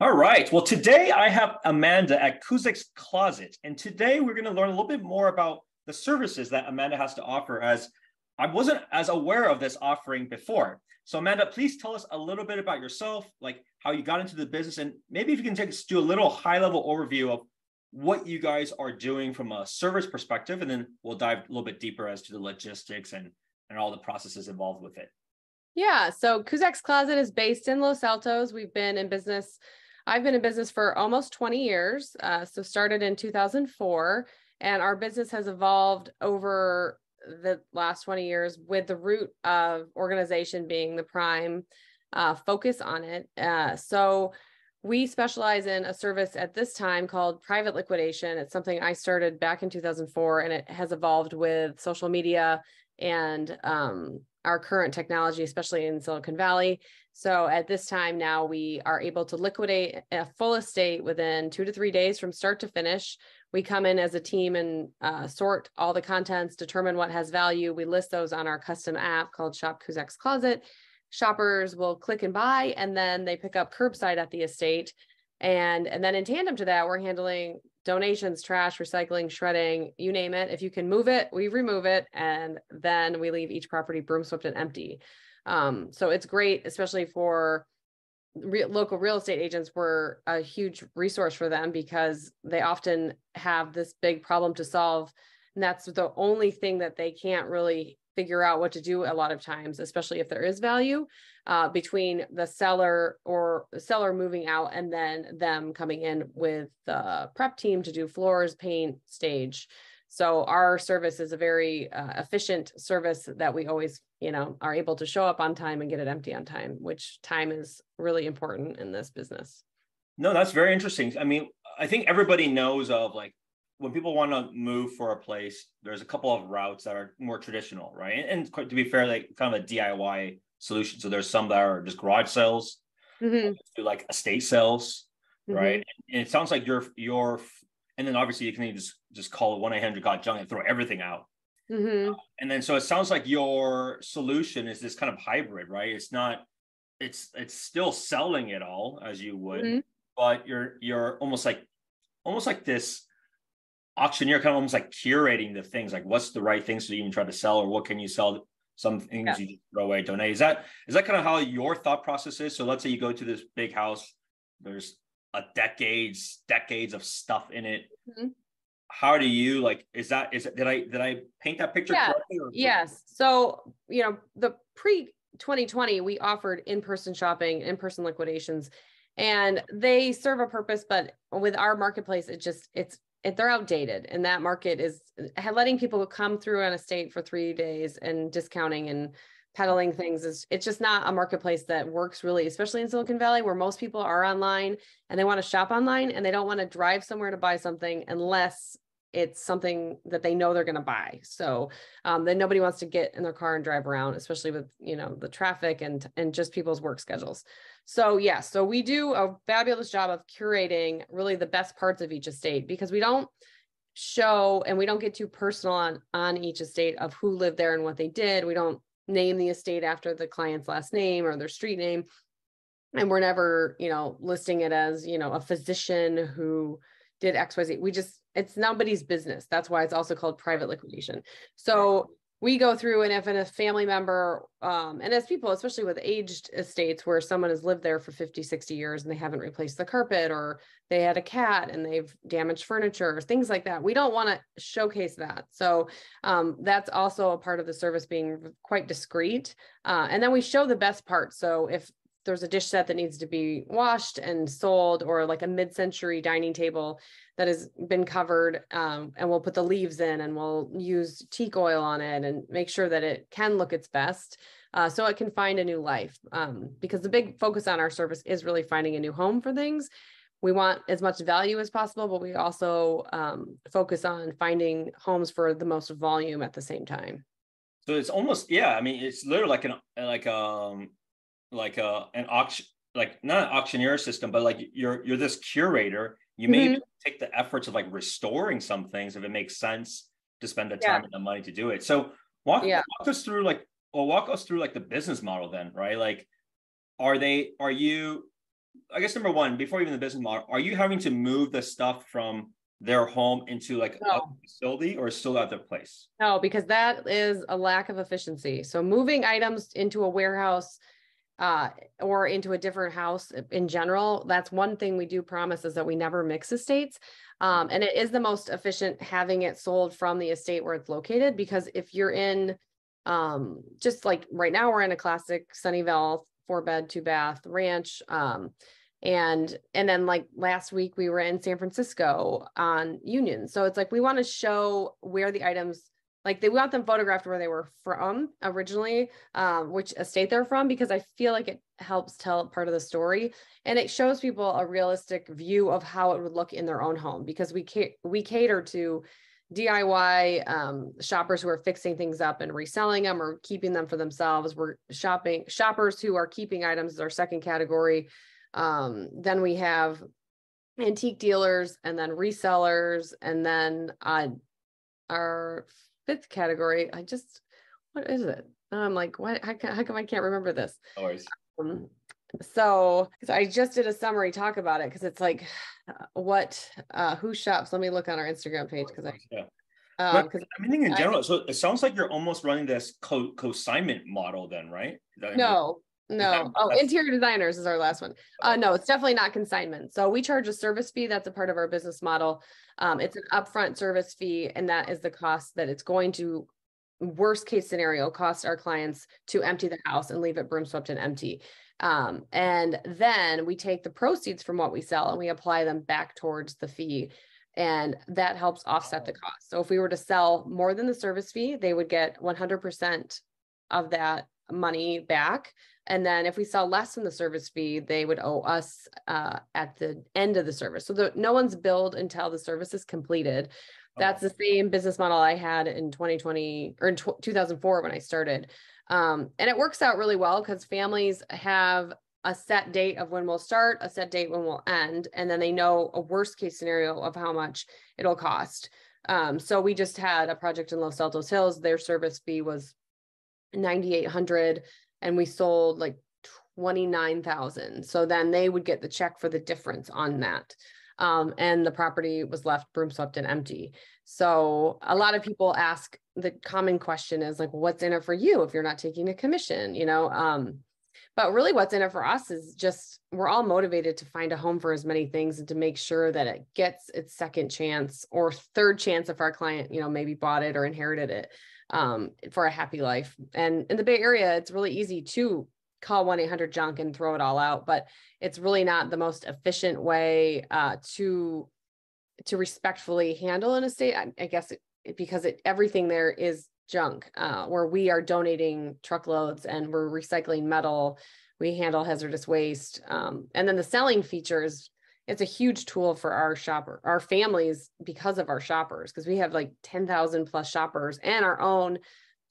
All right. Well, today I have Amanda at Kuzak's Closet, and today we're going to learn a little bit more about the services that Amanda has to offer. As I wasn't as aware of this offering before. So, Amanda, please tell us a little bit about yourself, like how you got into the business, and maybe if you can take us to a little high-level overview of what you guys are doing from a service perspective, and then we'll dive a little bit deeper as to the logistics and and all the processes involved with it. Yeah. So Kuzak's Closet is based in Los Altos. We've been in business I've been in business for almost 20 years. Uh, so started in 2004 and our business has evolved over the last 20 years with the root of organization being the prime uh, focus on it. Uh, so we specialize in a service at this time called private liquidation. It's something I started back in 2004 and it has evolved with social media and um, our current technology, especially in Silicon Valley. So at this time now, we are able to liquidate a full estate within two to three days from start to finish. We come in as a team and uh, sort all the contents, determine what has value. We list those on our custom app called Shop Kuzak's Closet. Shoppers will click and buy, and then they pick up curbside at the estate. And, and then in tandem to that, we're handling donations, trash, recycling, shredding, you name it. If you can move it, we remove it. And then we leave each property broom swept and empty. Um, so it's great, especially for re- local real estate agents. We're a huge resource for them because they often have this big problem to solve. And that's the only thing that they can't really figure out what to do a lot of times, especially if there is value uh, between the seller or seller moving out and then them coming in with the prep team to do floors, paint, stage. So our service is a very uh, efficient service that we always, you know, are able to show up on time and get it empty on time, which time is really important in this business. No, that's very interesting. I mean, I think everybody knows of like when people want to move for a place, there's a couple of routes that are more traditional, right? And, to be fair, like kind of a DIY solution. So there's some that are just garage sales, mm-hmm. do like estate sales, mm-hmm. right? And it sounds like you're you're and then obviously you can just just call it one eight hundred got junk and throw everything out. Mm-hmm. Uh, and then so it sounds like your solution is this kind of hybrid, right? It's not it's it's still selling it all as you would, mm-hmm. but you're you're almost like almost like this auctioneer kind of almost like curating the things like what's the right things to even try to sell or what can you sell some things yeah. you throw away donate is that is that kind of how your thought process is so let's say you go to this big house there's a decades decades of stuff in it mm-hmm. how do you like is that is it did i did i paint that picture yeah. yes so you know the pre 2020 we offered in-person shopping in-person liquidations and they serve a purpose but with our marketplace it just it's they're outdated and that market is letting people come through an estate for three days and discounting and peddling things is it's just not a marketplace that works really especially in silicon valley where most people are online and they want to shop online and they don't want to drive somewhere to buy something unless it's something that they know they're going to buy so um, then nobody wants to get in their car and drive around especially with you know the traffic and and just people's work schedules so yeah so we do a fabulous job of curating really the best parts of each estate because we don't show and we don't get too personal on on each estate of who lived there and what they did we don't name the estate after the client's last name or their street name. And we're never, you know, listing it as, you know, a physician who did XYZ. We just, it's nobody's business. That's why it's also called private liquidation. So we go through and if a family member um, and as people especially with aged estates where someone has lived there for 50 60 years and they haven't replaced the carpet or they had a cat and they've damaged furniture or things like that we don't want to showcase that so um, that's also a part of the service being quite discreet uh, and then we show the best part so if there's a dish set that needs to be washed and sold or like a mid-century dining table that has been covered um, and we'll put the leaves in and we'll use teak oil on it and make sure that it can look its best uh, so it can find a new life um, because the big focus on our service is really finding a new home for things. We want as much value as possible but we also um, focus on finding homes for the most volume at the same time. So it's almost yeah i mean it's literally like an like um like a uh, an auction like not an auctioneer system but like you're you're this curator you may mm-hmm. take the efforts of like restoring some things if it makes sense to spend the time yeah. and the money to do it so walk, yeah. walk us through like or walk us through like the business model then right like are they are you I guess number one, before even the business model, are you having to move the stuff from their home into like no. a facility or still at their place? No, because that is a lack of efficiency. So moving items into a warehouse uh, or into a different house in general, that's one thing we do promise is that we never mix estates. Um, and it is the most efficient having it sold from the estate where it's located because if you're in um, just like right now we're in a classic Sunnyvale four bed, two bath ranch. Um, and and then like last week we were in San Francisco on Union. So it's like we want to show where the items like they want them photographed where they were from originally, um, which estate they're from, because I feel like it helps tell part of the story and it shows people a realistic view of how it would look in their own home because we ca- we cater to DIY um, shoppers who are fixing things up and reselling them or keeping them for themselves. We're shopping shoppers who are keeping items is our second category. Um, then we have antique dealers and then resellers. And then uh, our fifth category, I just, what is it? I'm like, what? How, how come I can't remember this? Um, so, so I just did a summary talk about it because it's like what uh who shops. Let me look on our Instagram page because I yeah. Um, I mean, in general, I, so it sounds like you're almost running this co consignment model, then, right? No, no. Oh, interior designers is our last one. Uh, no, it's definitely not consignment. So we charge a service fee. That's a part of our business model. Um, it's an upfront service fee, and that is the cost that it's going to worst case scenario cost our clients to empty the house and leave it broom swept and empty. Um, and then we take the proceeds from what we sell and we apply them back towards the fee. And that helps offset the cost. So if we were to sell more than the service fee, they would get 100% of that money back. And then if we sell less than the service fee, they would owe us uh, at the end of the service. So the, no one's billed until the service is completed. That's the same business model I had in 2020 or in 2004 when I started. Um, and it works out really well because families have a set date of when we'll start, a set date when we'll end, and then they know a worst case scenario of how much it'll cost. Um, so we just had a project in Los Altos Hills. Their service fee was 9,800 and we sold like 29,000. So then they would get the check for the difference on that. Um, and the property was left broom swept and empty. So a lot of people ask the common question is like, what's in it for you if you're not taking a commission, you know? Um, but really what's in it for us is just we're all motivated to find a home for as many things and to make sure that it gets its second chance or third chance if our client, you know, maybe bought it or inherited it um, for a happy life. And in the Bay Area, it's really easy to call 1-800-JUNK and throw it all out, but it's really not the most efficient way uh, to to respectfully handle an estate. I, I guess it, because it, everything there is junk, uh, where we are donating truckloads and we're recycling metal. We handle hazardous waste, um, and then the selling features it's a huge tool for our shopper, our families because of our shoppers, because we have like 10,000 plus shoppers and our own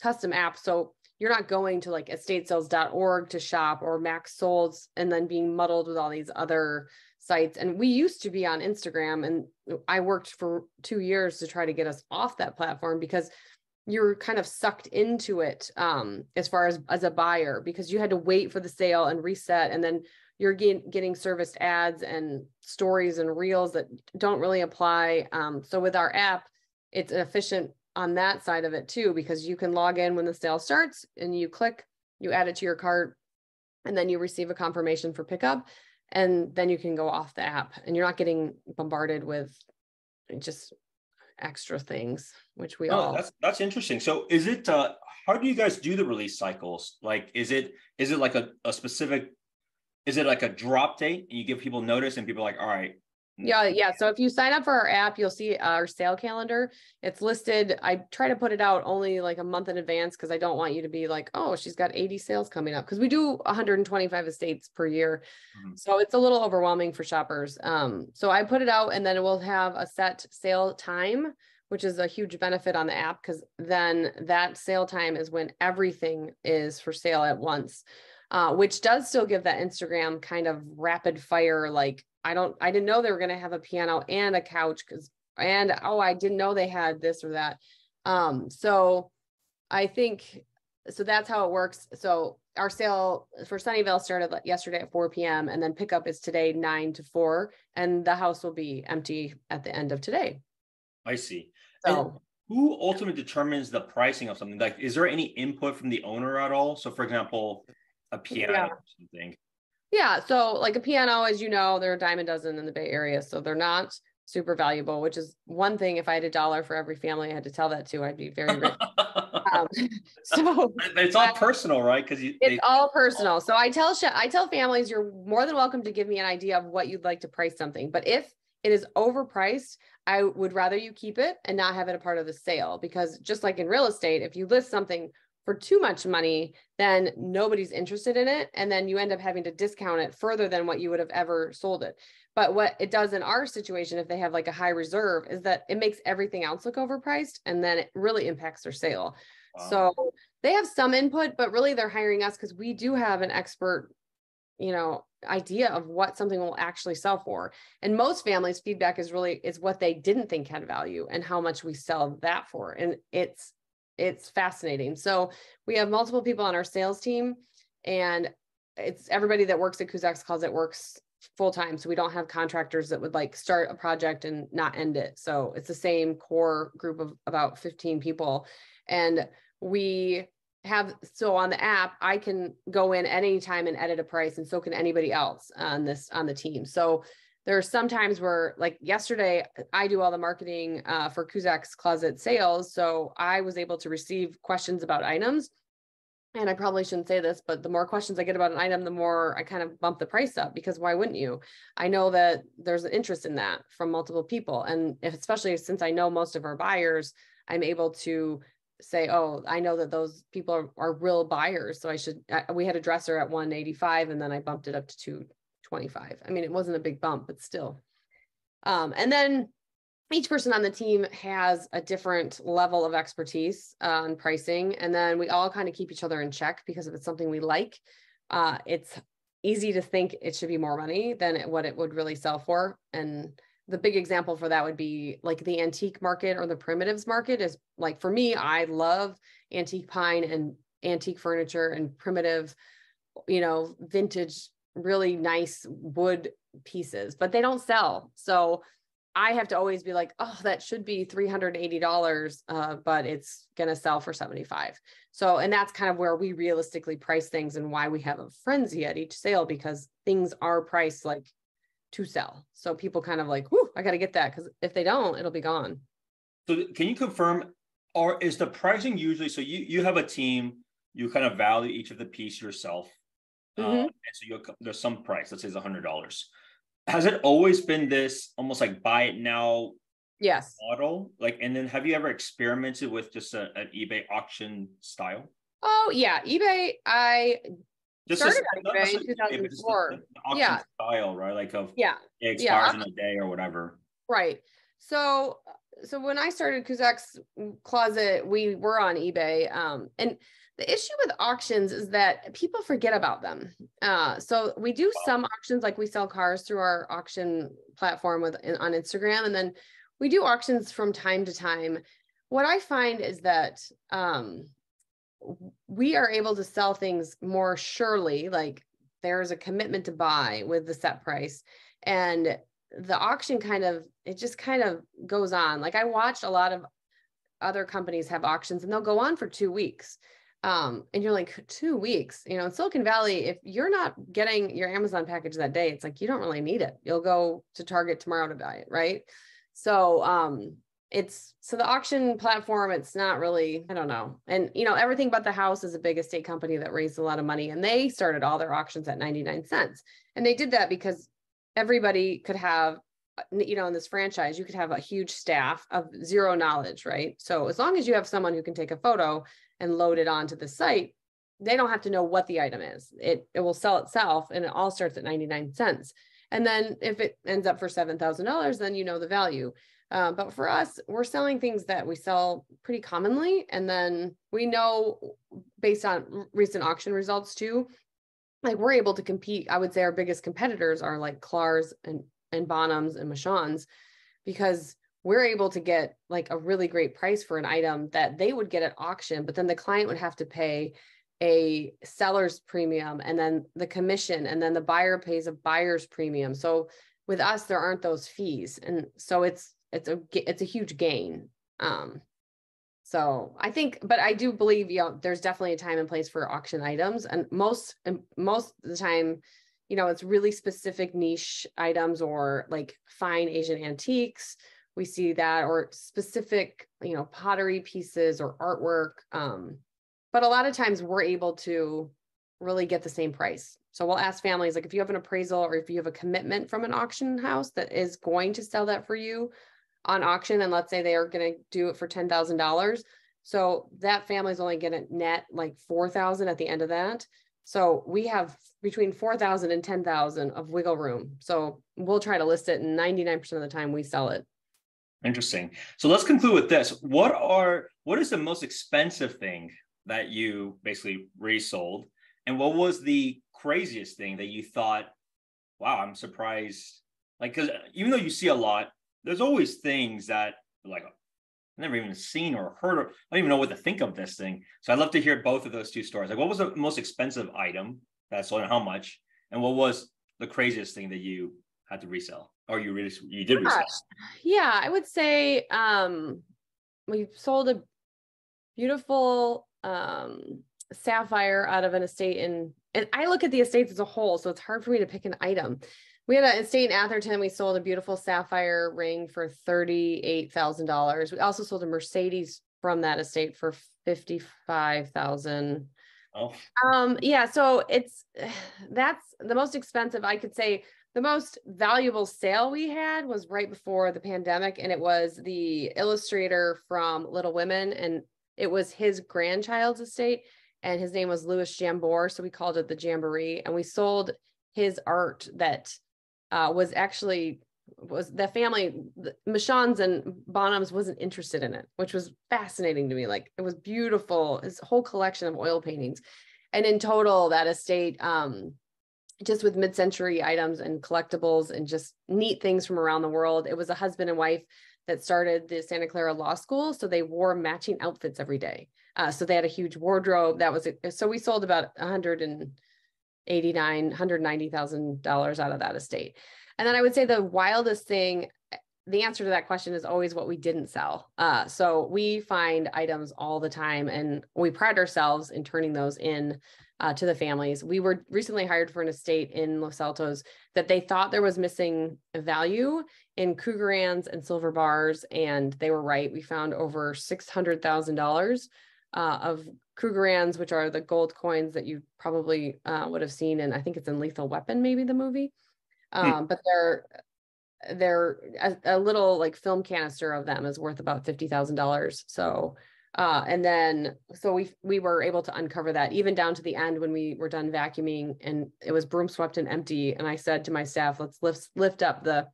custom app. So you're not going to like estatesales.org to shop or Max Solds and then being muddled with all these other sites. And we used to be on Instagram and I worked for two years to try to get us off that platform because you're kind of sucked into it um, as far as as a buyer because you had to wait for the sale and reset and then you're get, getting serviced ads and stories and reels that don't really apply. Um, so with our app, it's efficient on that side of it too, because you can log in when the sale starts and you click, you add it to your cart, and then you receive a confirmation for pickup. And then you can go off the app and you're not getting bombarded with just extra things, which we oh, all that's that's interesting. So is it uh how do you guys do the release cycles? Like is it is it like a, a specific is it like a drop date and you give people notice and people are like all right yeah yeah. So if you sign up for our app you'll see our sale calendar. It's listed i try to put it out only like a month in advance because i don't want you to be like oh she's got 80 sales coming up. Because we do 125 estates per year. Mm-hmm. so it's a little overwhelming for shoppers. Um so i put it out and then we'll have a set sale time which is a huge benefit on the app because then that sale time is when everything is for sale at once uh, which does still give that Instagram kind of rapid fire. Like, I don't, I didn't know they were going to have a piano and a couch because, and oh, I didn't know they had this or that. Um, so I think, so that's how it works. So our sale for Sunnyvale started yesterday at 4 p.m. and then pickup is today 9 to 4 and the house will be empty at the end of today. I see. So And who ultimately determines the pricing of something? Like, is there any input from the owner at all? So, for example, a piano Yeah. or something. yeah, so like a piano, as you know, there are a dime a dozen in the Bay Area, so they're not super valuable. Which is one thing. If I had a dollar for every family I had to tell that to, I'd be very rich. um, so it's all personal, right? Because it's they, all personal. So I tell I tell families you're more than welcome to give me an idea of what you'd like to price something. But if it is overpriced, I would rather you keep it and not have it a part of the sale because just like in real estate, if you list something for too much money, then nobody's interested in it and then you end up having to discount it further than what you would have ever sold it. But what it does in our situation if they have like a high reserve is that it makes everything else look overpriced and then it really impacts their sale. Wow. So they have some input, but really they're hiring us because we do have an expert, you know, idea of what something will actually sell for. And most families' feedback is really is what they didn't think had value and how much we sell that for. And it's it's fascinating. So we have multiple people on our sales team, and it's everybody that works at Kuzak's Closet works full time. So we don't have contractors that would like start a project and not end it. So it's the same core group of about 15 people. And we have so on the app i can go in anytime and edit a price and so can anybody else on this on the team so there are some times where like yesterday i do all the marketing uh, for kuzak's closet sales so i was able to receive questions about items and i probably shouldn't say this but the more questions i get about an item the more i kind of bump the price up because why wouldn't you i know that there's an interest in that from multiple people and if, especially since i know most of our buyers i'm able to say, oh, I know that those people are, are real buyers. So I should, I, we had a dresser at 185 and then I bumped it up to 225. I mean, it wasn't a big bump, but still. Um, and then each person on the team has a different level of expertise on pricing. And then we all kind of keep each other in check because if it's something we like, uh, it's easy to think it should be more money than what it would really sell for. And the big example for that would be like the antique market or the primitives market is like for me i love antique pine and antique furniture and primitive you know vintage really nice wood pieces but they don't sell so i have to always be like oh that should be $380 uh, but it's going to sell for 75 so and that's kind of where we realistically price things and why we have a frenzy at each sale because things are priced like to sell. So people kind of like, whoo, I got to get that because if they don't, it'll be gone. So can you confirm, or is the pricing usually so you you have a team, you kind of value each of the piece yourself, uh, Mhm. and so there's some price. Let's say it's a hundred dollars. Has it always been this almost like buy it now Yes. model? Like, and then have you ever experimented with just a, an eBay auction style? Oh yeah, eBay. I Just Started a- on eBay in necessarily eBay, just the- 2004. the auction Yeah. style, right? Like of yeah it expires in a day or whatever. right. So so when I started Kuzak's Closet, we were on eBay. Um, and the issue with auctions is that people forget about them. Uh, so we do some auctions, like we sell cars through our auction platform with on Instagram, and then we do auctions from time to time. What I find is that um, we are able to sell things more surely, like there's a commitment to buy with the set price, and the auction kind of it just kind of goes on. Like I watched a lot of other companies have auctions and they'll go on for two weeks. Um, and you're like, two weeks, you know, in Silicon Valley, if you're not getting your Amazon package that day, it's like you don't really need it. You'll go to Target tomorrow to buy it, right? So um it's so the auction platform, it's not really, I don't know. And you know, everything but the house is a big estate company that raised a lot of money and they started all their auctions at 99 cents. And they did that because everybody could have uh, you know in this franchise you could have a huge staff of zero knowledge right so as long as you have someone who can take a photo and load it onto the site they don't have to know what the item is. It it will sell itself and it all starts at 99 cents. And then if it ends up for $7000 then you know the value. Uh, but for us we're selling things that we sell pretty commonly. And then we know based on recent auction results too like we're able to compete. I would say our biggest competitors are like Clars and and Bonhams and Michaan's because we're able to get like a really great price for an item that they would get at auction, but then the client would have to pay a seller's premium and then the commission and then the buyer pays a buyer's premium. So with us there aren't those fees and so it's it's a it's a huge gain. Um so I think but I do believe you know there's definitely a time and place for auction items and most and most of the time you know it's really specific niche items or like fine Asian antiques we see that or specific you know pottery pieces or artwork um but a lot of times we're able to really get the same price. So we'll ask families like if you have an appraisal or if you have a commitment from an auction house that is going to sell that for you on auction, and let's say they are going to do it for ten thousand dollars, so that family's only going to net like four thousand at the end of that. So we have between 4,000 and 10,000 of wiggle room. So we'll try to list it and 99% of the time we sell it. Interesting. So let's conclude with this. What are what is the most expensive thing that you basically resold? And what was the craziest thing that you thought, wow, I'm surprised? Like, because uh, even though you see a lot, there's always things that like I've never even seen or heard. I don't even know what to think of this thing. So I'd love to hear both of those two stories. Like, what was the most expensive item that sold and how much? And what was the craziest thing that you had to resell or you really you did resell? Yeah, I would say um we sold a beautiful um, sapphire out of an estate in, and I look at the estates as a whole, so it's hard for me to pick an item. We had an estate in Atherton. We sold a beautiful sapphire ring for thirty-eight thousand dollars. We also sold a Mercedes from that estate for fifty-five thousand. Oh. Um, yeah, so it's that's the most expensive. I could say the most valuable sale we had was right before the pandemic, and it was the illustrator from Little Women, and it was his grandchild's estate and his name was Louis Jambor. So we called it the Jamboree and we sold his art that uh, was actually was the family Michaan's and Bonhams wasn't interested in it, which was fascinating to me. Like it was beautiful, his whole collection of oil paintings. And in total, that estate, um, just with mid-century items and collectibles and just neat things from around the world. It was a husband and wife that started the Santa Clara Law School. So they wore matching outfits every day. Uh, so they had a huge wardrobe. That was so we sold about 189, 190,000 dollars out of that estate. And then I would say the wildest thing, the answer to that question is always what we didn't sell. Uh, so we find items all the time, and we pride ourselves in turning those in uh, to the families. We were recently hired for an estate in Los Altos that they thought there was missing value in Krugerrands and silver bars, and they were right. We found over six hundred thousand dollars uh, of Krugerrands, which are the gold coins that you probably uh, would have seen, and I think it's in Lethal Weapon, maybe the movie. Hmm. Um. But they're they're a, a, little like film canister of them is worth about fifty thousand dollars. So uh, and then, so we we were able to uncover that even down to the end when we were done vacuuming and it was broom swept and empty. And I said to my staff, let's lift lift up the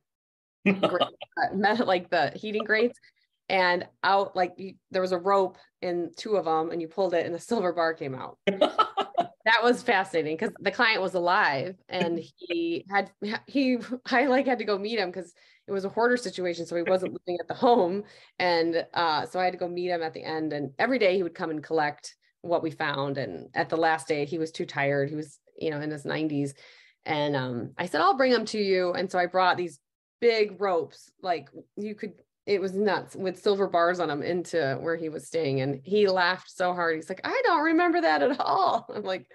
like the heating grates and out like you, there was a rope in two of them and you pulled it and a silver bar came out. That was fascinating because the client was alive and he had he i like had to go meet him because it was a hoarder situation so he wasn't living at the home. And uh, so i had to go meet him at the end and every day he would come and collect what we found. And at the last day he was too tired. He was you know in his 90s and um, i said i'll bring them to you. And so i brought these big ropes like you could it was nuts with silver bars on them into where he was staying. And he laughed so hard. He's like, I don't remember that at all. I'm like,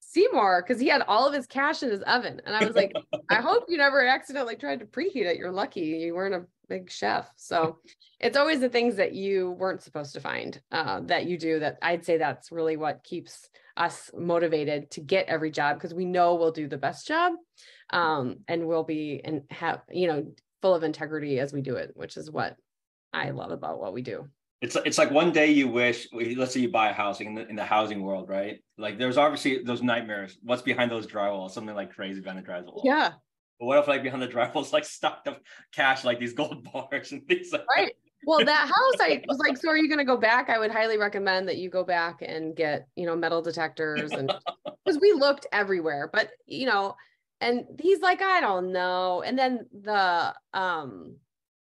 Seymour, because he had all of his cash in his oven. And I was like, I hope you never accidentally tried to preheat it. You're lucky you weren't a big chef. So it's always the things that you weren't supposed to find uh, that you do that I'd say that's really what keeps us motivated to get every job because we know we'll do the best job um, and we'll be and have, you know, full of integrity as we do it, which is what I love about what we do. It's it's like one day you wish, let's say you buy a housing in the, in the housing world, right? Like there's obviously those nightmares. What's behind those drywall? Something like crazy behind the drywall. Yeah. But what if like behind the drywall is like stuck of cash, like these gold bars and things like right. That? Well, that house, I was like, so are you going to go back? I would highly recommend that you go back and get, you know, metal detectors and because we looked everywhere, but you know, and he's like i don't know and then the um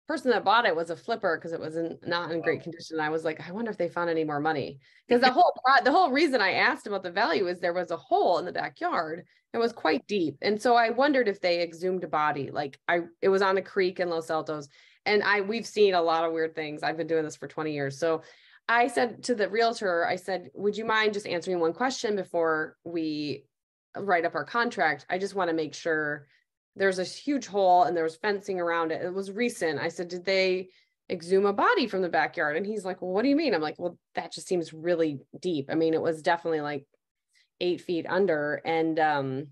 person that bought it was a flipper because it was in, not in great condition. I was like, I wonder if they found any more money because the whole the whole reason I asked about the value is there was a hole in the backyard. It was quite deep, and so I wondered if they exhumed a body. Like I, it was on a creek in Los Altos, and I we've seen a lot of weird things. I've been doing this for 20 years, so I said to the realtor, I said, would you mind just answering one question before we write up our contract? I just want to make sure there's a huge hole and there was fencing around it. It was recent. I said, did they exhume a body from the backyard? And he's like, well, what do you mean? I'm like, well, that just seems really deep. I mean, it was definitely like eight feet under. And um,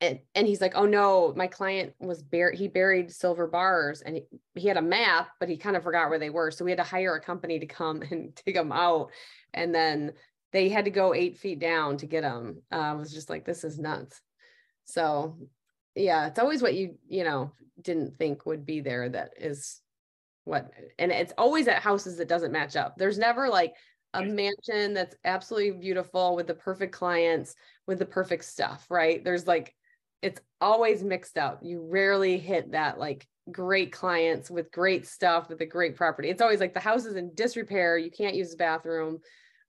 and, and he's like, oh no, my client was buried. He buried silver bars and he, he had a map, but he kind of forgot where they were. So we had to hire a company to come and dig them out. And then they had to go eight feet down to get them. Uh, I was just like, this is nuts. So yeah, it's always what you, you know, didn't think would be there that is what, and it's always at houses that doesn't match up. There's never like a mansion that's absolutely beautiful with the perfect clients with the perfect stuff, right? There's like, it's always mixed up. You rarely hit that like great clients with great stuff with a great property. It's always like the house is in disrepair. You can't use the bathroom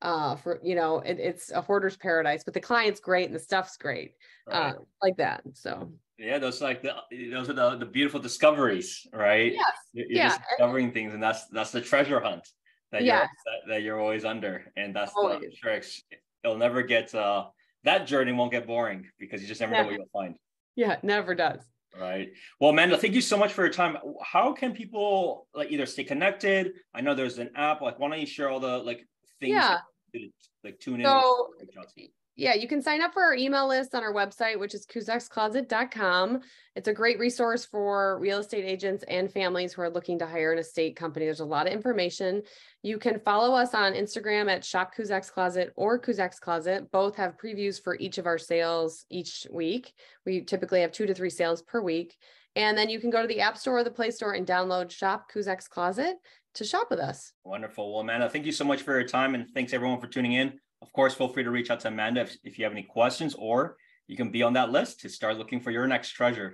uh for you know it, it's a hoarder's paradise but the client's great and the stuff's great right. uh like that so yeah those like the those are the, the beautiful discoveries right yes. you're, yeah. discovering things and that's that's the treasure hunt that yes. you're that, that, you're always under and that's always. the tricks it'll never get uh that journey won't get boring because you just never, never. know what you'll find yeah it never does right well amanda thank you so much for your time how can people like either stay connected i know there's an app like why don't you share all the like things yeah. Like tune in so, yeah, you can sign up for our email list on our website, which is kuzak'scloset.com. It's a great resource for real estate agents and families who are looking to hire an estate company. There's a lot of information. You can follow us on Instagram at Shop Kuzak's Closet or Kuzak's Closet. Both have previews for each of our sales each week. We typically have two to three sales per week. And then you can go to the App Store or the Play Store and download Shop Kuzak's Closet to shop with us. Wonderful. Well, Amanda, thank you so much for your time and thanks everyone for tuning in. Of course, feel free to reach out to Amanda if, if you have any questions or you can be on that list to start looking for your next treasure.